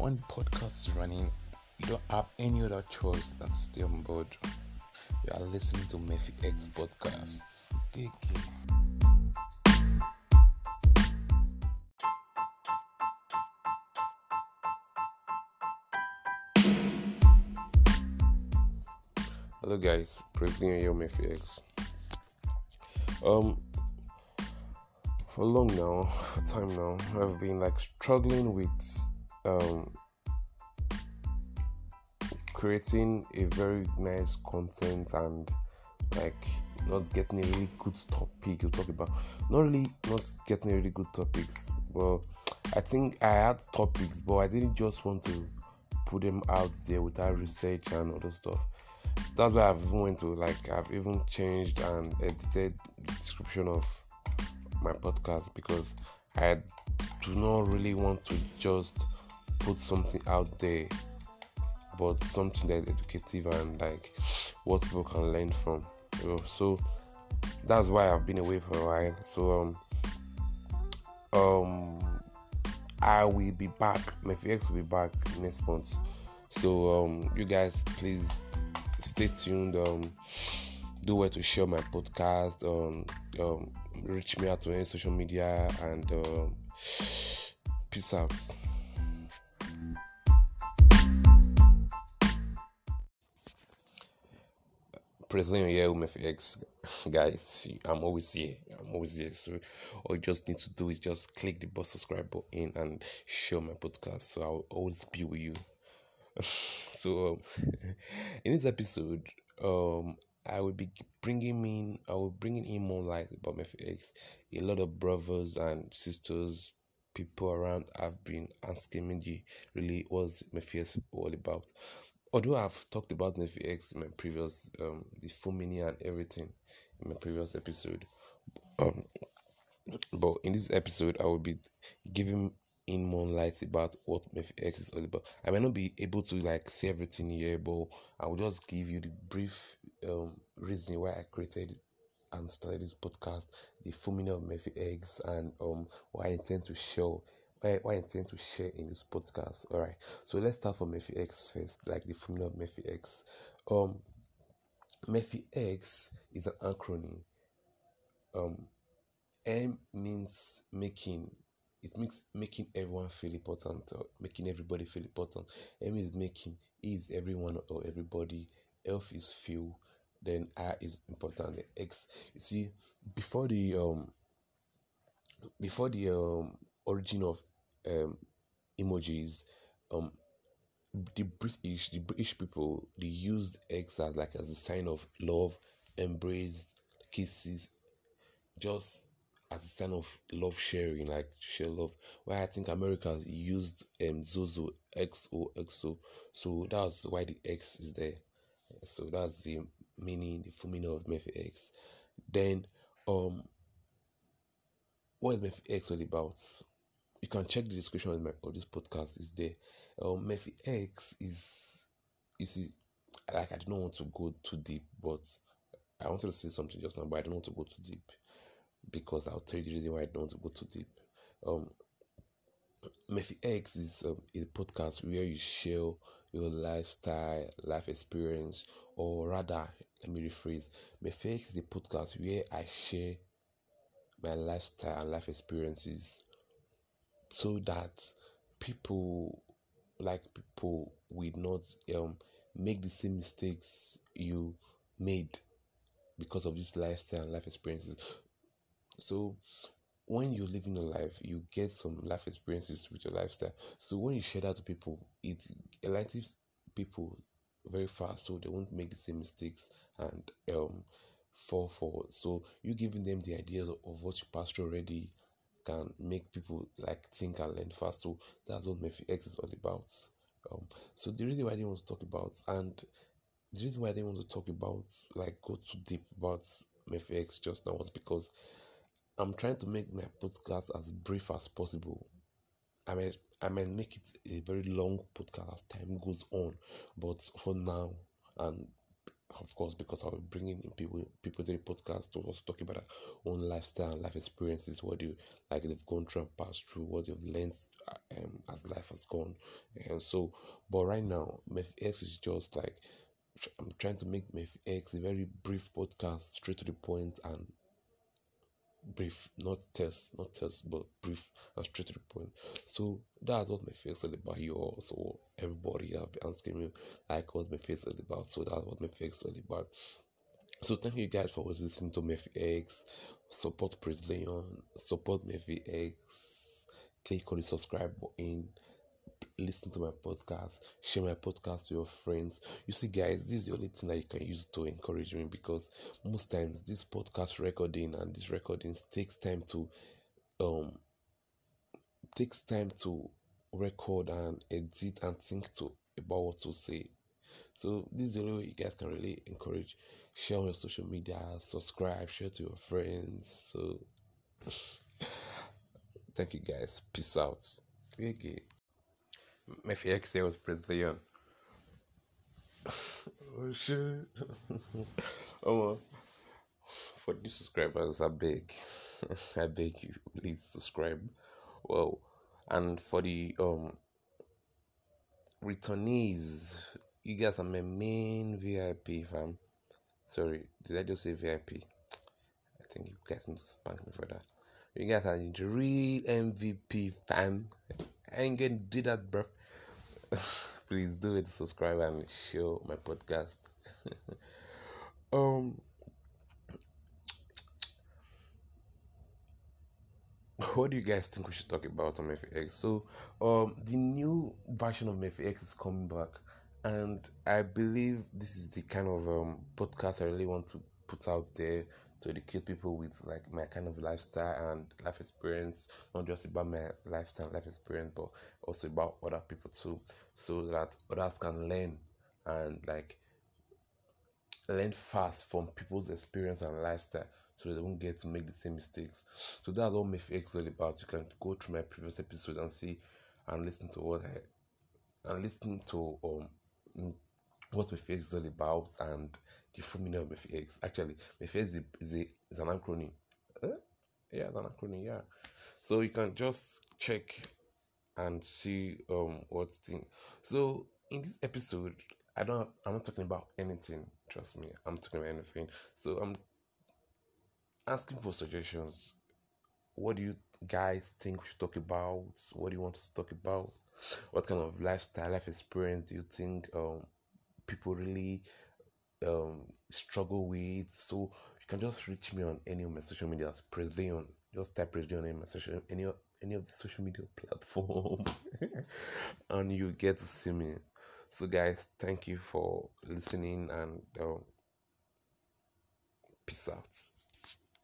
when the podcast is running, you don't have any other choice than to stay on board. You are listening to Murphy X podcast. Kiki. Hello guys, President Yo Murphy X. Um for long now, for time now, I've been like struggling with um creating a very nice content and like not getting a really good topic to talk about. Not really not getting really good topics. But I think I had topics, but I didn't just want to put them out there without research and other stuff. So that's why I've even went to like I've even changed and edited the description of my podcast because I do not really want to just put something out there but something that is educative and like what people can learn from. You know? So that's why I've been away for a while. So um um I will be back. My FX will be back next month. So um you guys please stay tuned. Um do where to share my podcast. Um, um reach me out on any social media and um, peace out. President here with X guys. I'm always here. I'm always here. So all you just need to do is just click the subscribe button and share my podcast. So I'll always be with you. so um, in this episode, um, I will be bringing in, I will bringing in more light about my A lot of brothers and sisters, people around have been asking me really what's my X all about. Although I've talked about my X in my previous, um, the Fumini and everything in my previous episode, um, but in this episode I will be giving in more light about what Murphy X is all about. I might not be able to like say everything here, but I will just give you the brief um, reason why I created and started this podcast, the formula of Murphy X, and um what I intend to show. What I intend to share in this podcast. All right, so let's start from Murphy X first, like the formula of Murphy X. Um, Murphy X is an acronym. Um, M means making it makes making everyone feel important or making everybody feel important. M is making, is everyone or everybody, F is feel, then I is important. The X you see before the um before the um origin of um emojis, um the British the British people they used X as like as a sign of love, embrace, kisses, just as a sign of love sharing, like share love. Why I think America used um Zozo XOXO, so that's why the X is there. So that's the meaning, the full meaning of Murphy X. Then, um, what is Murphy X all about? You can check the description of, my, of this podcast. Is there? Um, Murphy X is is like I don't want to go too deep, but I wanted to say something just now, but I don't want to go too deep because I'll tell you the reason why I don't want to go too deep. Um, Murphy X is um, a podcast where you share your lifestyle, life experience, or rather, let me rephrase. Murphy X is a podcast where I share my lifestyle and life experiences so that people like people will not um make the same mistakes you made because of this lifestyle and life experiences so when you're living your life, you get some life experiences with your lifestyle. So when you share that to people, it enlightens people very fast, so they won't make the same mistakes and um fall forward. So you giving them the ideas of, of what you passed already can make people like think and learn fast. So that's what Murphy X is all about. Um, so the reason why I didn't want to talk about and the reason why I didn't want to talk about like go too deep about Murphy X just now was because I'm trying to make my podcast as brief as possible. I mean, I might make it a very long podcast as time goes on, but for now, and of course, because be bringing in people people to the podcast to also talk about their own lifestyle and life experiences, what you like they've gone through and passed through, what they've learned um, as life has gone. And so, but right now, Meth X is just like I'm trying to make Meth X a very brief podcast, straight to the point and brief, not test, not test, but brief and straight to the point. So that's what my face is about. You also, everybody have been asking me like what my face is about. So that's what my face is about. So thank you guys for listening to Mephi X. Support Praise Leon. Support Mephi X. Click on the subscribe button listen to my podcast, share my podcast to your friends. You see, guys, this is the only thing that you can use to encourage me because most times this podcast recording and these recordings takes time to um takes time to record and edit and think to about what to say. So this is the only way you guys can really encourage. Share on your social media, subscribe, share to your friends. So thank you guys. Peace out. Okay. My fiancé was Brazilian. oh shit. oh, for the subscribers, I beg, I beg you, please subscribe. Well, and for the um returnees, you guys are my main VIP fam. Sorry, did I just say VIP? I think you guys need to spank me for that. You guys are the real MVP fam. I ain't gonna do that, bro. please do it subscribe and share my podcast um what do you guys think we should talk about on MFX? So, um, the new version of MFX is coming back, and I believe this is the kind of um podcast I really want to put out there to educate people with like my kind of lifestyle and life experience, not just about my lifestyle life experience, but also about other people too, so that others can learn and like learn fast from people's experience and lifestyle so they don't get to make the same mistakes. So that's what MFX is all about. You can go through my previous episode and see and listen to what I and listen to um what MFX is all about and the full meaning of MFX. Actually, MFX is, is, is an acronym. Uh, yeah, it's an acronym, yeah. So you can just check and see um what's thing. So in this episode, I don't I'm not talking about anything, trust me. I'm talking about anything. So I'm asking for suggestions. What do you guys think we should talk about? What do you want to talk about? What kind of lifestyle, life experience do you think um people really um struggle with. So you can just reach me on any of my social media. Praise Leon. Just type Praise Leon in my social any any of the social media platform, and you get to see me. So guys, thank you for listening and um, peace out.